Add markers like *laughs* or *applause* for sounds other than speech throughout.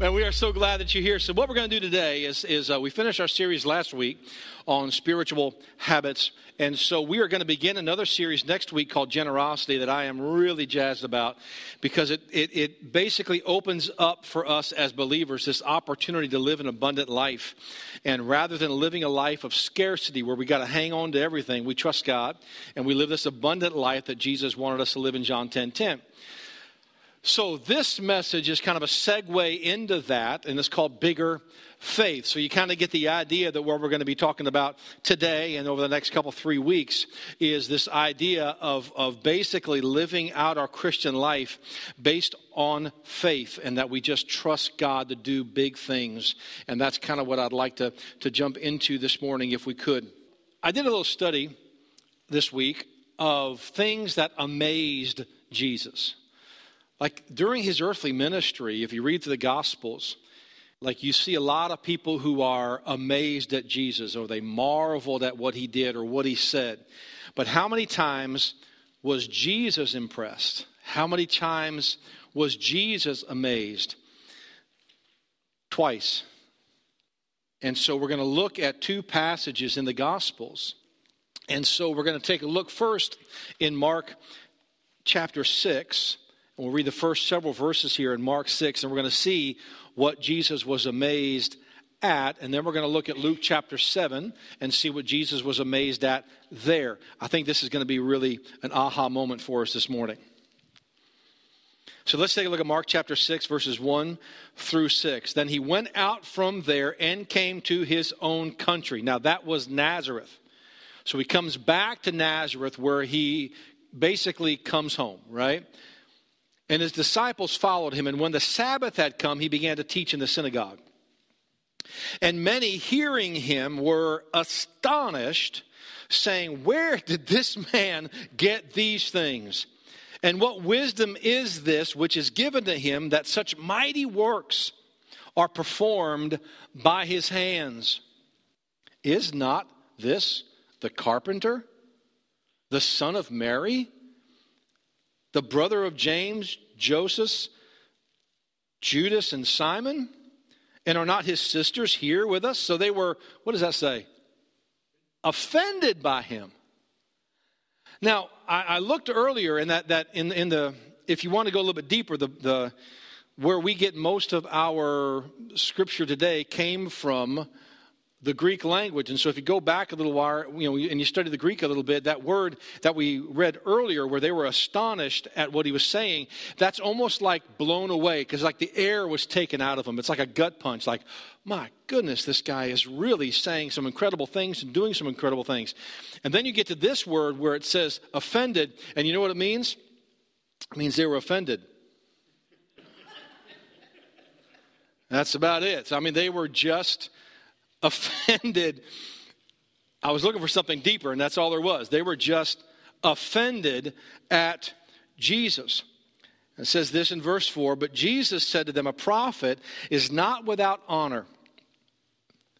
Man, we are so glad that you're here. So, what we're going to do today is, is uh, we finished our series last week on spiritual habits. And so, we are going to begin another series next week called Generosity that I am really jazzed about because it, it, it basically opens up for us as believers this opportunity to live an abundant life. And rather than living a life of scarcity where we got to hang on to everything, we trust God and we live this abundant life that Jesus wanted us to live in John 10 10. So, this message is kind of a segue into that, and it's called Bigger Faith. So, you kind of get the idea that what we're going to be talking about today and over the next couple, three weeks is this idea of, of basically living out our Christian life based on faith and that we just trust God to do big things. And that's kind of what I'd like to, to jump into this morning if we could. I did a little study this week of things that amazed Jesus. Like during his earthly ministry, if you read through the Gospels, like you see a lot of people who are amazed at Jesus or they marveled at what he did or what he said. But how many times was Jesus impressed? How many times was Jesus amazed? Twice. And so we're going to look at two passages in the Gospels. And so we're going to take a look first in Mark chapter 6 We'll read the first several verses here in Mark 6, and we're going to see what Jesus was amazed at, and then we're going to look at Luke chapter 7 and see what Jesus was amazed at there. I think this is going to be really an aha moment for us this morning. So let's take a look at Mark chapter 6, verses 1 through 6. Then he went out from there and came to his own country. Now that was Nazareth. So he comes back to Nazareth where he basically comes home, right? And his disciples followed him. And when the Sabbath had come, he began to teach in the synagogue. And many hearing him were astonished, saying, Where did this man get these things? And what wisdom is this which is given to him that such mighty works are performed by his hands? Is not this the carpenter, the son of Mary? The brother of James, Joseph, Judas, and Simon? And are not his sisters here with us? So they were, what does that say? Offended by him. Now, I, I looked earlier in that, that in, in the, if you want to go a little bit deeper, the, the, where we get most of our scripture today came from the Greek language. And so if you go back a little while, you know, and you study the Greek a little bit, that word that we read earlier where they were astonished at what he was saying, that's almost like blown away because like the air was taken out of them. It's like a gut punch, like, my goodness, this guy is really saying some incredible things and doing some incredible things. And then you get to this word where it says offended, and you know what it means? It means they were offended. That's about it. I mean, they were just offended. I was looking for something deeper, and that's all there was. They were just offended at Jesus. It says this in verse 4 But Jesus said to them, A prophet is not without honor,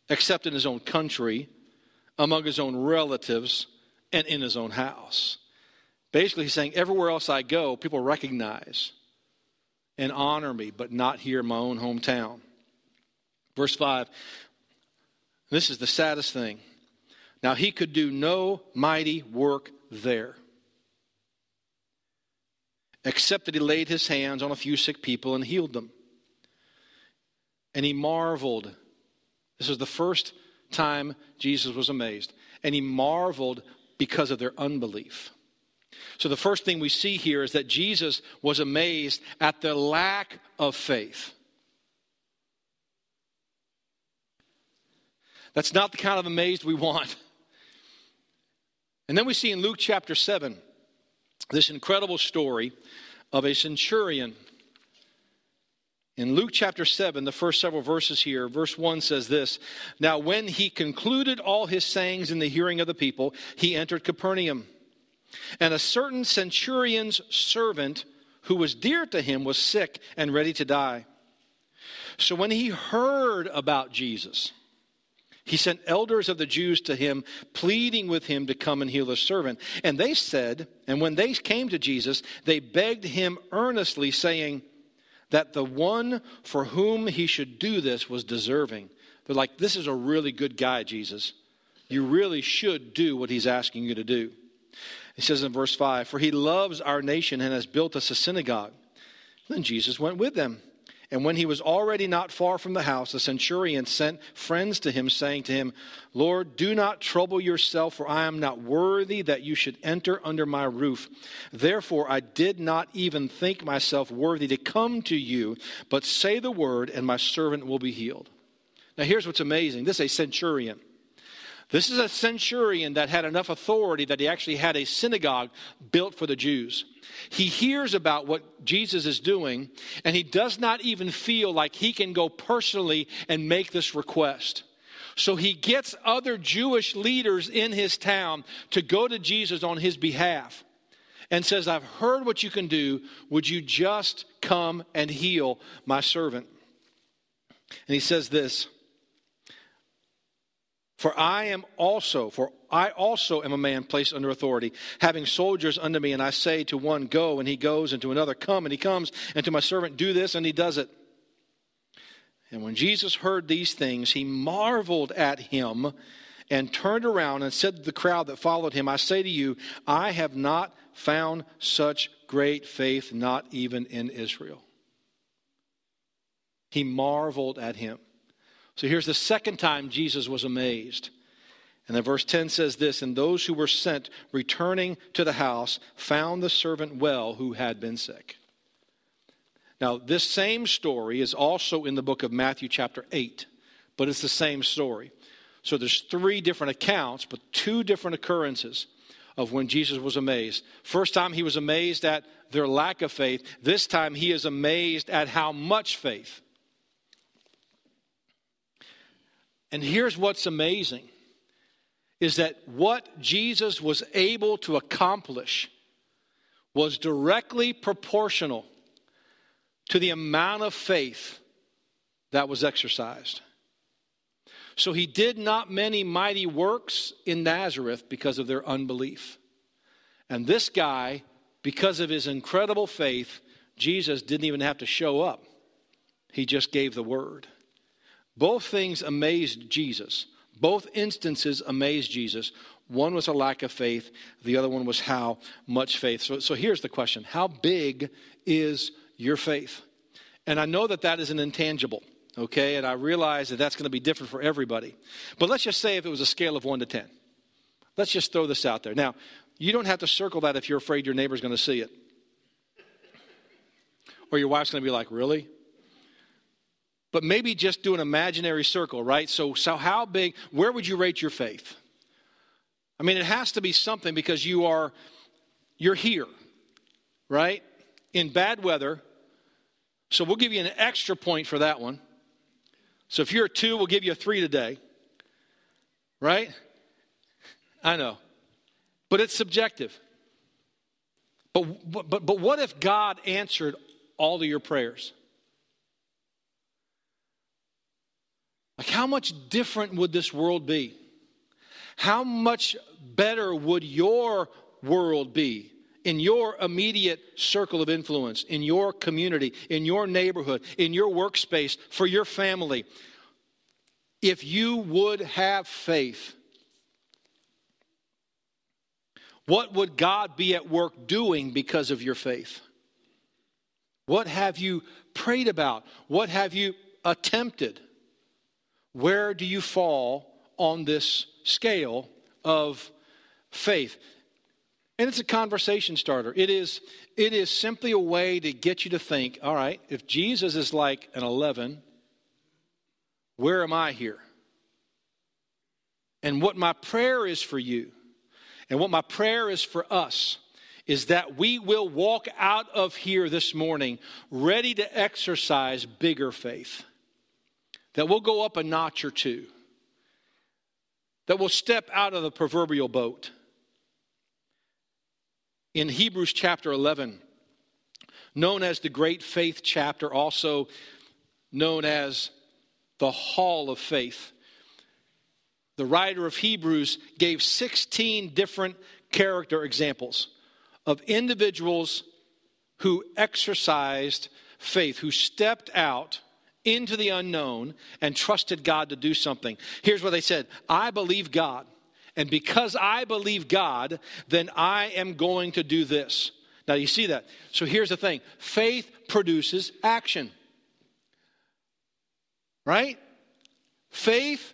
except in his own country, among his own relatives, and in his own house. Basically, he's saying, Everywhere else I go, people recognize and honor me, but not here in my own hometown. Verse 5 this is the saddest thing. Now, he could do no mighty work there, except that he laid his hands on a few sick people and healed them. And he marveled. This was the first time Jesus was amazed. And he marveled because of their unbelief. So, the first thing we see here is that Jesus was amazed at the lack of faith. That's not the kind of amazed we want. And then we see in Luke chapter 7 this incredible story of a centurion. In Luke chapter 7, the first several verses here, verse 1 says this Now, when he concluded all his sayings in the hearing of the people, he entered Capernaum. And a certain centurion's servant who was dear to him was sick and ready to die. So when he heard about Jesus, he sent elders of the Jews to him, pleading with him to come and heal his servant. And they said, and when they came to Jesus, they begged him earnestly, saying, that the one for whom he should do this was deserving. They're like, This is a really good guy, Jesus. You really should do what he's asking you to do. He says in verse 5 For he loves our nation and has built us a synagogue. Then Jesus went with them. And when he was already not far from the house, the centurion sent friends to him, saying to him, Lord, do not trouble yourself, for I am not worthy that you should enter under my roof. Therefore, I did not even think myself worthy to come to you, but say the word, and my servant will be healed. Now, here's what's amazing this is a centurion. This is a centurion that had enough authority that he actually had a synagogue built for the Jews. He hears about what Jesus is doing, and he does not even feel like he can go personally and make this request. So he gets other Jewish leaders in his town to go to Jesus on his behalf and says, I've heard what you can do. Would you just come and heal my servant? And he says this for I am also, for I also am a man placed under authority, having soldiers under me, and I say to one, Go, and he goes, and to another, Come, and he comes, and to my servant, Do this, and he does it. And when Jesus heard these things, he marveled at him and turned around and said to the crowd that followed him, I say to you, I have not found such great faith, not even in Israel. He marveled at him. So here's the second time Jesus was amazed. And then verse 10 says this And those who were sent, returning to the house, found the servant well who had been sick. Now, this same story is also in the book of Matthew, chapter 8, but it's the same story. So there's three different accounts, but two different occurrences of when Jesus was amazed. First time he was amazed at their lack of faith. This time he is amazed at how much faith. And here's what's amazing is that what Jesus was able to accomplish was directly proportional to the amount of faith that was exercised. So he did not many mighty works in Nazareth because of their unbelief. And this guy, because of his incredible faith, Jesus didn't even have to show up, he just gave the word. Both things amazed Jesus. Both instances amazed Jesus. One was a lack of faith, the other one was how much faith. So, so here's the question How big is your faith? And I know that that is an intangible, okay? And I realize that that's going to be different for everybody. But let's just say if it was a scale of 1 to 10. Let's just throw this out there. Now, you don't have to circle that if you're afraid your neighbor's going to see it. Or your wife's going to be like, Really? But maybe just do an imaginary circle, right? So, so how big, where would you rate your faith? I mean, it has to be something because you are, you're here, right? In bad weather. So we'll give you an extra point for that one. So if you're a two, we'll give you a three today, right? I know. But it's subjective. But, but, but what if God answered all of your prayers? Like, how much different would this world be? How much better would your world be in your immediate circle of influence, in your community, in your neighborhood, in your workspace, for your family, if you would have faith? What would God be at work doing because of your faith? What have you prayed about? What have you attempted? Where do you fall on this scale of faith? And it's a conversation starter. It is, it is simply a way to get you to think all right, if Jesus is like an 11, where am I here? And what my prayer is for you, and what my prayer is for us, is that we will walk out of here this morning ready to exercise bigger faith that we'll go up a notch or two, that we'll step out of the proverbial boat. In Hebrews chapter 11, known as the Great Faith chapter, also known as the Hall of Faith, the writer of Hebrews gave 16 different character examples of individuals who exercised faith who stepped out into the unknown and trusted God to do something. Here's what they said I believe God. And because I believe God, then I am going to do this. Now, you see that. So here's the thing faith produces action. Right? Faith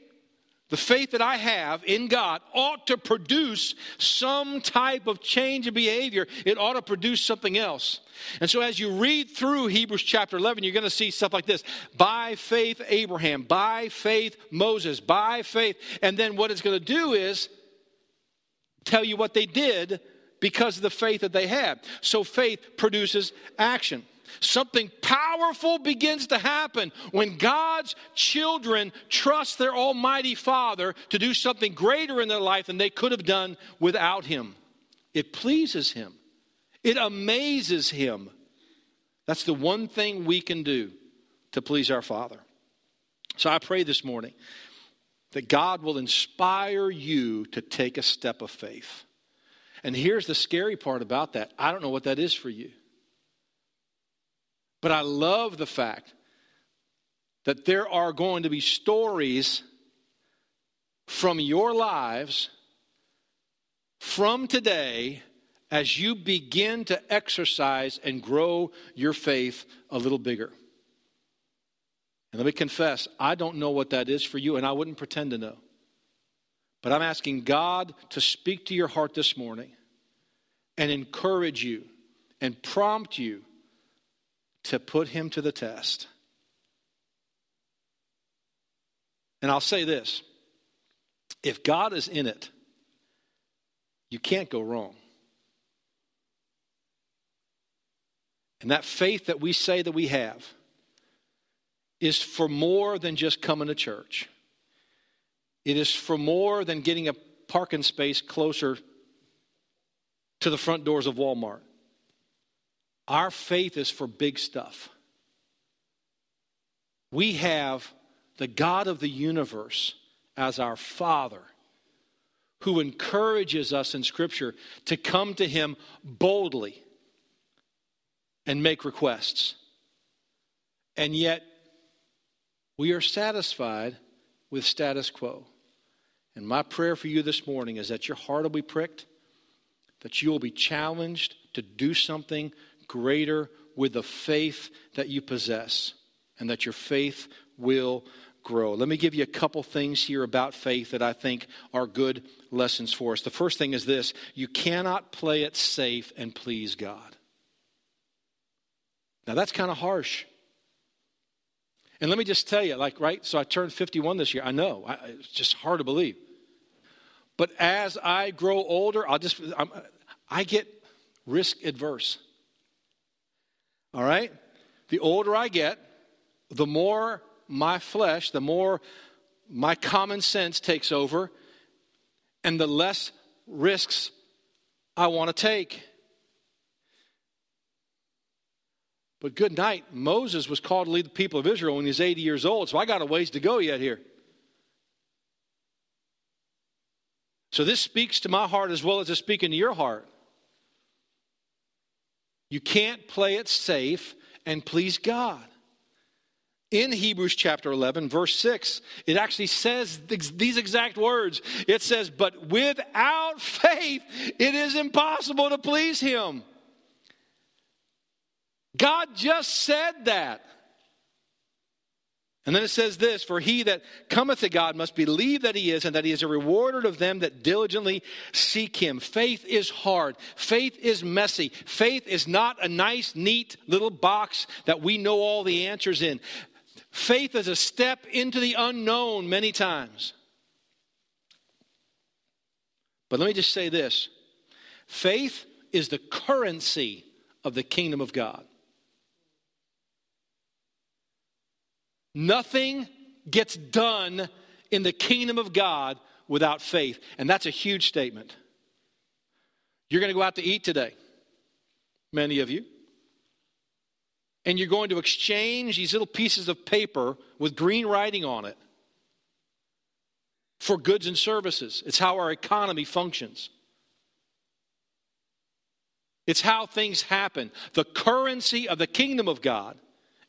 the faith that I have in God ought to produce some type of change of behavior. It ought to produce something else. And so, as you read through Hebrews chapter 11, you're going to see stuff like this by faith, Abraham, by faith, Moses, by faith. And then, what it's going to do is tell you what they did because of the faith that they had. So, faith produces action. Something powerful begins to happen when God's children trust their Almighty Father to do something greater in their life than they could have done without Him. It pleases Him, it amazes Him. That's the one thing we can do to please our Father. So I pray this morning that God will inspire you to take a step of faith. And here's the scary part about that I don't know what that is for you. But I love the fact that there are going to be stories from your lives from today as you begin to exercise and grow your faith a little bigger. And let me confess, I don't know what that is for you, and I wouldn't pretend to know. But I'm asking God to speak to your heart this morning and encourage you and prompt you to put him to the test. And I'll say this if God is in it, you can't go wrong. And that faith that we say that we have is for more than just coming to church. It is for more than getting a parking space closer to the front doors of Walmart. Our faith is for big stuff. We have the God of the universe as our Father who encourages us in Scripture to come to Him boldly and make requests. And yet, we are satisfied with status quo. And my prayer for you this morning is that your heart will be pricked, that you will be challenged to do something greater with the faith that you possess, and that your faith will grow. Let me give you a couple things here about faith that I think are good lessons for us. The first thing is this you cannot play it safe and please God. Now, that's kind of harsh. And let me just tell you, like, right? So I turned 51 this year. I know, I, it's just hard to believe. But as I grow older, I'll just, I'm, I get risk adverse. All right? The older I get, the more my flesh, the more my common sense takes over, and the less risks I want to take. But good night. Moses was called to lead the people of Israel when he was 80 years old, so I got a ways to go yet here. So this speaks to my heart as well as it's speaking to your heart. You can't play it safe and please God. In Hebrews chapter 11, verse 6, it actually says these exact words. It says, But without faith, it is impossible to please Him. God just said that. And then it says this For he that cometh to God must believe that he is, and that he is a rewarder of them that diligently seek him. Faith is hard. Faith is messy. Faith is not a nice, neat little box that we know all the answers in. Faith is a step into the unknown many times. But let me just say this faith is the currency of the kingdom of God. Nothing gets done in the kingdom of God without faith. And that's a huge statement. You're going to go out to eat today, many of you. And you're going to exchange these little pieces of paper with green writing on it for goods and services. It's how our economy functions. It's how things happen. The currency of the kingdom of God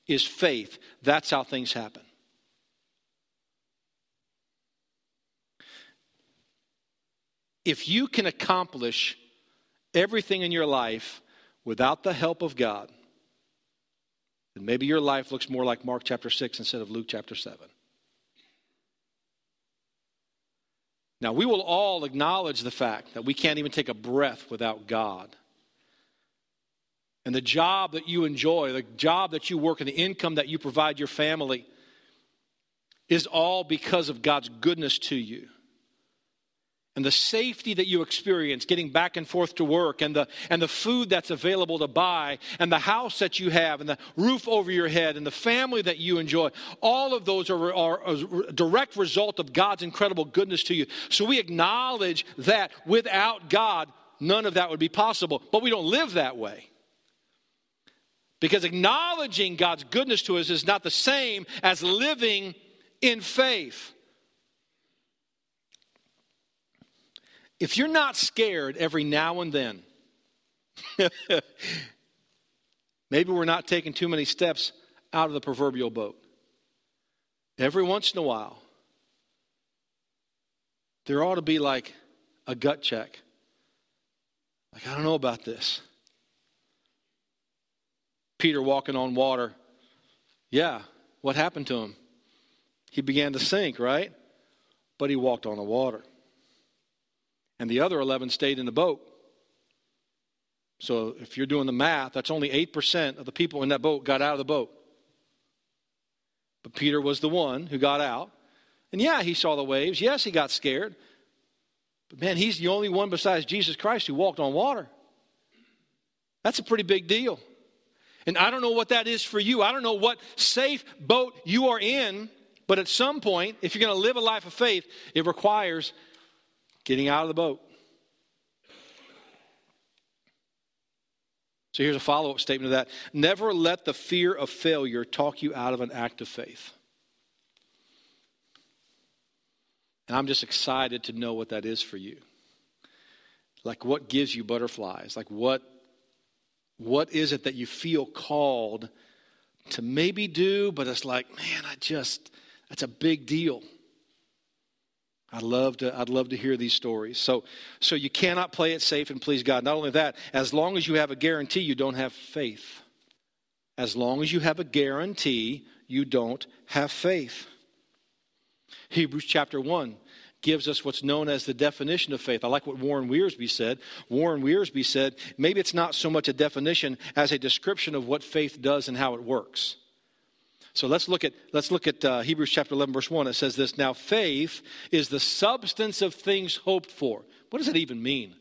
is faith. That's how things happen. If you can accomplish everything in your life without the help of God, then maybe your life looks more like Mark chapter 6 instead of Luke chapter 7. Now, we will all acknowledge the fact that we can't even take a breath without God. And the job that you enjoy, the job that you work, and the income that you provide your family is all because of God's goodness to you. And the safety that you experience getting back and forth to work and the, and the food that's available to buy and the house that you have and the roof over your head and the family that you enjoy all of those are, are a direct result of god's incredible goodness to you. So we acknowledge that without god none of that would be possible. But we don't live that way because acknowledging god's goodness to us is not the same as living in faith If you're not scared every now and then, *laughs* maybe we're not taking too many steps out of the proverbial boat. Every once in a while, there ought to be like a gut check. Like, I don't know about this. Peter walking on water. Yeah, what happened to him? He began to sink, right? But he walked on the water and the other 11 stayed in the boat. So if you're doing the math, that's only 8% of the people in that boat got out of the boat. But Peter was the one who got out. And yeah, he saw the waves. Yes, he got scared. But man, he's the only one besides Jesus Christ who walked on water. That's a pretty big deal. And I don't know what that is for you. I don't know what safe boat you are in. But at some point, if you're going to live a life of faith, it requires getting out of the boat. So here's a follow up statement of that. Never let the fear of failure talk you out of an act of faith. And I'm just excited to know what that is for you. Like what gives you butterflies? Like what what is it that you feel called to maybe do, but it's like, man, I just that's a big deal. I'd love to, I'd love to hear these stories. So, so you cannot play it safe and please God. Not only that, as long as you have a guarantee, you don't have faith. As long as you have a guarantee, you don't have faith. Hebrews chapter 1 gives us what's known as the definition of faith. I like what Warren Wiersbe said. Warren Wiersbe said, maybe it's not so much a definition as a description of what faith does and how it works. So let's look at, let's look at uh, Hebrews chapter 11, verse 1. It says this Now faith is the substance of things hoped for. What does it even mean?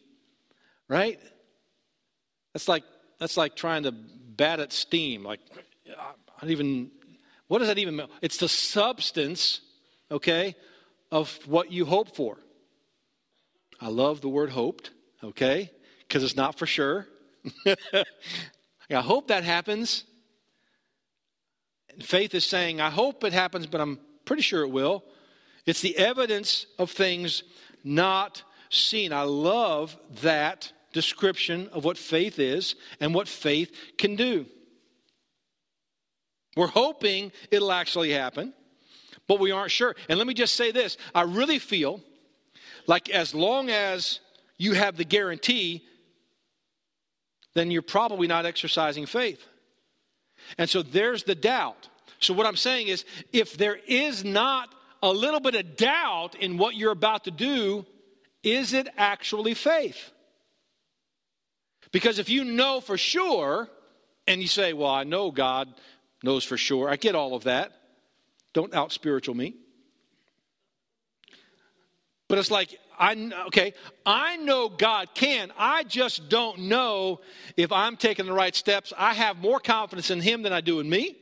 Right? That's like, that's like trying to bat at steam. Like, I don't even, what does that even mean? It's the substance, okay, of what you hope for. I love the word hoped, okay, because it's not for sure. *laughs* I hope that happens. Faith is saying, I hope it happens, but I'm pretty sure it will. It's the evidence of things not seen. I love that description of what faith is and what faith can do. We're hoping it'll actually happen, but we aren't sure. And let me just say this I really feel like as long as you have the guarantee, then you're probably not exercising faith. And so there's the doubt. So, what I'm saying is, if there is not a little bit of doubt in what you're about to do, is it actually faith? Because if you know for sure, and you say, Well, I know God knows for sure, I get all of that. Don't out spiritual me. But it's like, I okay, I know God can. I just don't know if I'm taking the right steps. I have more confidence in Him than I do in me.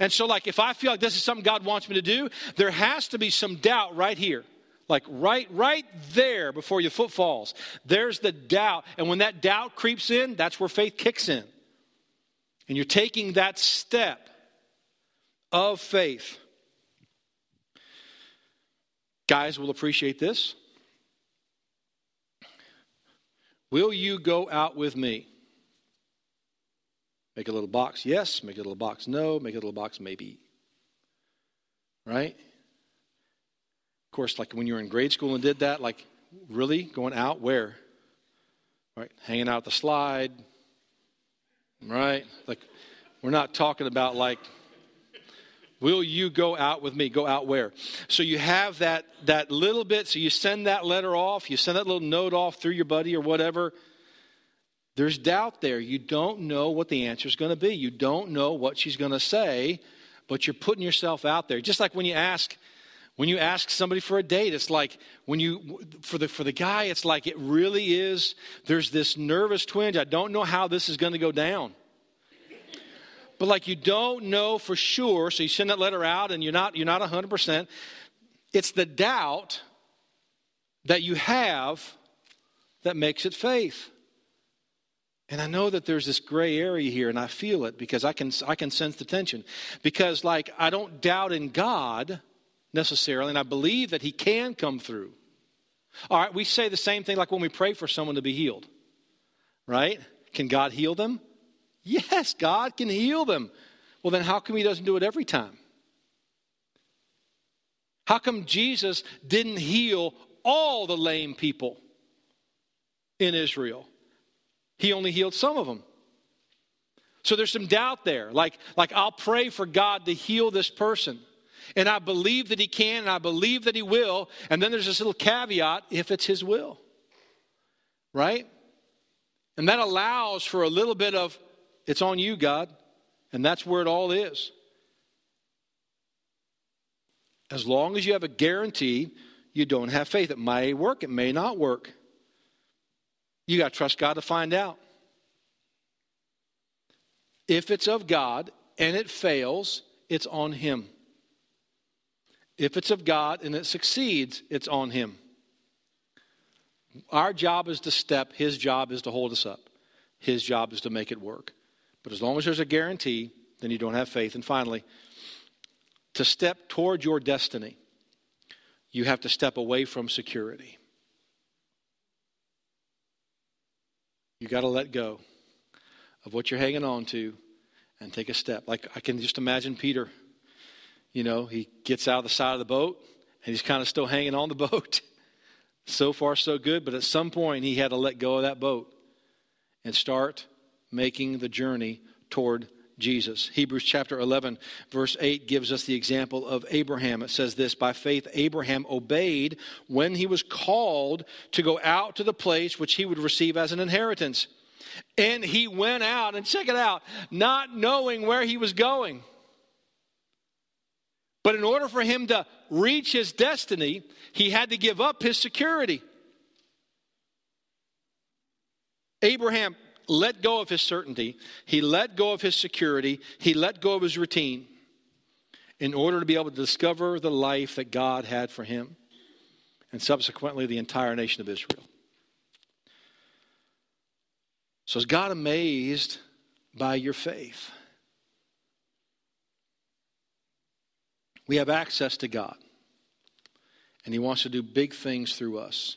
And so, like, if I feel like this is something God wants me to do, there has to be some doubt right here. Like right, right there before your foot falls. There's the doubt. And when that doubt creeps in, that's where faith kicks in. And you're taking that step of faith. Guys will appreciate this. Will you go out with me? Make a little box, yes. Make a little box, no. Make a little box, maybe. Right? Of course, like when you were in grade school and did that, like really going out where? Right? Hanging out the slide. Right? Like we're not talking about like Will you go out with me? Go out where? So you have that that little bit. So you send that letter off. You send that little note off through your buddy or whatever. There's doubt there. You don't know what the answer is going to be. You don't know what she's going to say, but you're putting yourself out there. Just like when you ask when you ask somebody for a date, it's like when you for the for the guy, it's like it really is there's this nervous twinge. I don't know how this is going to go down. But like you don't know for sure, so you send that letter out and you're not you're not 100%. It's the doubt that you have that makes it faith. And I know that there's this gray area here, and I feel it because I can, I can sense the tension. Because, like, I don't doubt in God necessarily, and I believe that He can come through. All right, we say the same thing like when we pray for someone to be healed, right? Can God heal them? Yes, God can heal them. Well, then how come He doesn't do it every time? How come Jesus didn't heal all the lame people in Israel? He only healed some of them. So there's some doubt there. Like, like I'll pray for God to heal this person. And I believe that he can, and I believe that he will. And then there's this little caveat if it's his will. Right? And that allows for a little bit of, it's on you, God. And that's where it all is. As long as you have a guarantee, you don't have faith. It may work, it may not work. You got to trust God to find out. If it's of God and it fails, it's on Him. If it's of God and it succeeds, it's on Him. Our job is to step, His job is to hold us up. His job is to make it work. But as long as there's a guarantee, then you don't have faith. And finally, to step toward your destiny, you have to step away from security. You got to let go of what you're hanging on to and take a step. Like I can just imagine Peter. You know, he gets out of the side of the boat and he's kind of still hanging on the *laughs* boat. so far, so good. But at some point, he had to let go of that boat and start making the journey toward Jesus. Hebrews chapter 11, verse 8 gives us the example of Abraham. It says this By faith, Abraham obeyed when he was called to go out to the place which he would receive as an inheritance. And he went out, and check it out, not knowing where he was going. But in order for him to reach his destiny, he had to give up his security. Abraham let go of his certainty, he let go of his security, he let go of his routine in order to be able to discover the life that God had for him and subsequently the entire nation of Israel. So, is God amazed by your faith? We have access to God, and He wants to do big things through us,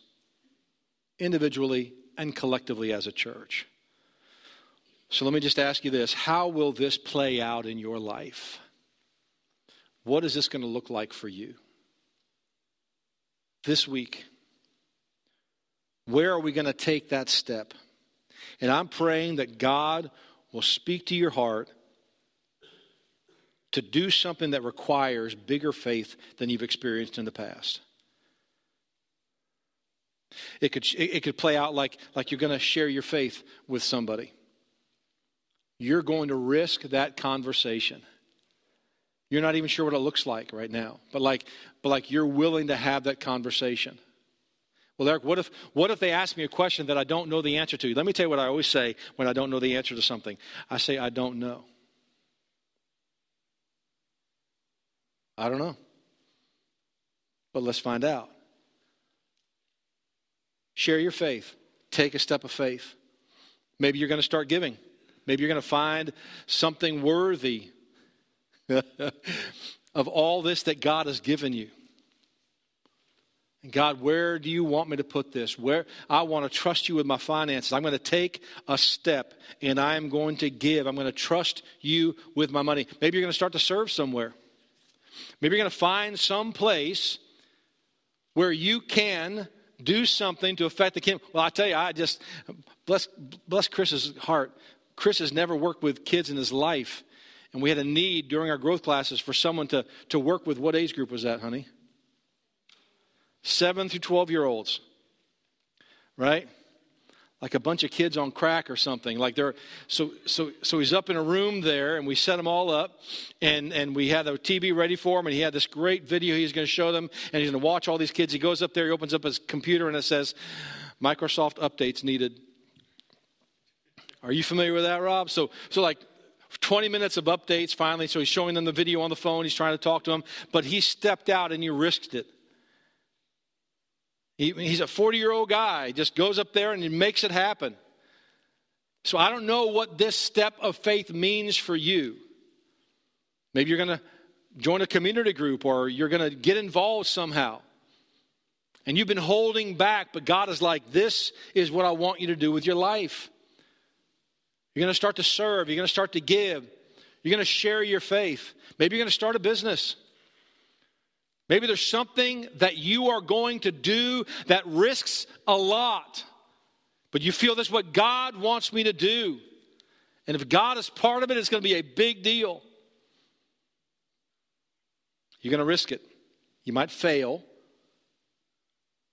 individually and collectively as a church. So let me just ask you this How will this play out in your life? What is this going to look like for you? This week, where are we going to take that step? And I'm praying that God will speak to your heart to do something that requires bigger faith than you've experienced in the past. It could, it could play out like, like you're going to share your faith with somebody you're going to risk that conversation. You're not even sure what it looks like right now, but like, but like you're willing to have that conversation. Well, Eric, what if, what if they ask me a question that I don't know the answer to? Let me tell you what I always say when I don't know the answer to something. I say, I don't know. I don't know. But let's find out. Share your faith. Take a step of faith. Maybe you're going to start giving. Maybe you're going to find something worthy *laughs* of all this that God has given you. God, where do you want me to put this? Where I want to trust you with my finances. I'm going to take a step and I am going to give. I'm going to trust you with my money. Maybe you're going to start to serve somewhere. Maybe you're going to find some place where you can do something to affect the kingdom. Well, I tell you, I just bless bless Chris's heart. Chris has never worked with kids in his life, and we had a need during our growth classes for someone to to work with. What age group was that, honey? 7 through 12 year olds, right? Like a bunch of kids on crack or something. Like they're so so so he's up in a room there, and we set them all up, and and we had the TV ready for him, and he had this great video he's going to show them, and he's going to watch all these kids. He goes up there, he opens up his computer, and it says, "Microsoft updates needed." Are you familiar with that, Rob? So so like 20 minutes of updates finally. So he's showing them the video on the phone. He's trying to talk to them, but he stepped out and he risked it. He, he's a 40 year old guy, just goes up there and he makes it happen. So I don't know what this step of faith means for you. Maybe you're going to join a community group or you're going to get involved somehow. And you've been holding back, but God is like, this is what I want you to do with your life. You're going to start to serve, you're going to start to give, you're going to share your faith. Maybe you're going to start a business. Maybe there's something that you are going to do that risks a lot, but you feel this is what God wants me to do. And if God is part of it, it's going to be a big deal. You're going to risk it. You might fail,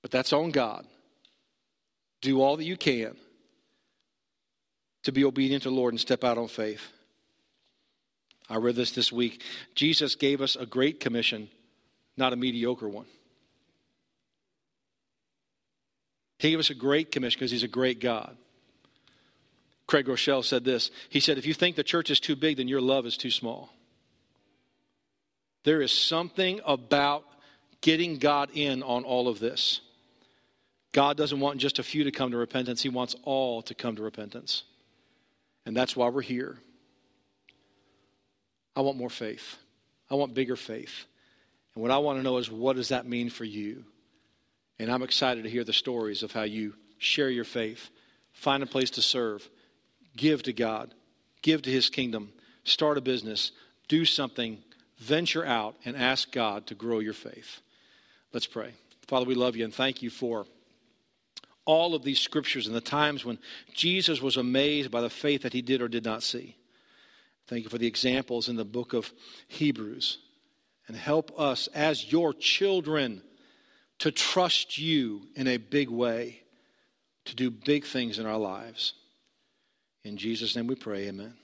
but that's on God. Do all that you can to be obedient to the Lord and step out on faith. I read this this week. Jesus gave us a great commission not a mediocre one. He gave us a great commission because he's a great God. Craig Groeschel said this. He said, If you think the church is too big, then your love is too small. There is something about getting God in on all of this. God doesn't want just a few to come to repentance, He wants all to come to repentance. And that's why we're here. I want more faith, I want bigger faith. And what I want to know is what does that mean for you? And I'm excited to hear the stories of how you share your faith, find a place to serve, give to God, give to His kingdom, start a business, do something, venture out, and ask God to grow your faith. Let's pray. Father, we love you and thank you for all of these scriptures and the times when Jesus was amazed by the faith that he did or did not see. Thank you for the examples in the book of Hebrews and help us as your children to trust you in a big way, to do big things in our lives. In Jesus' name we pray, amen.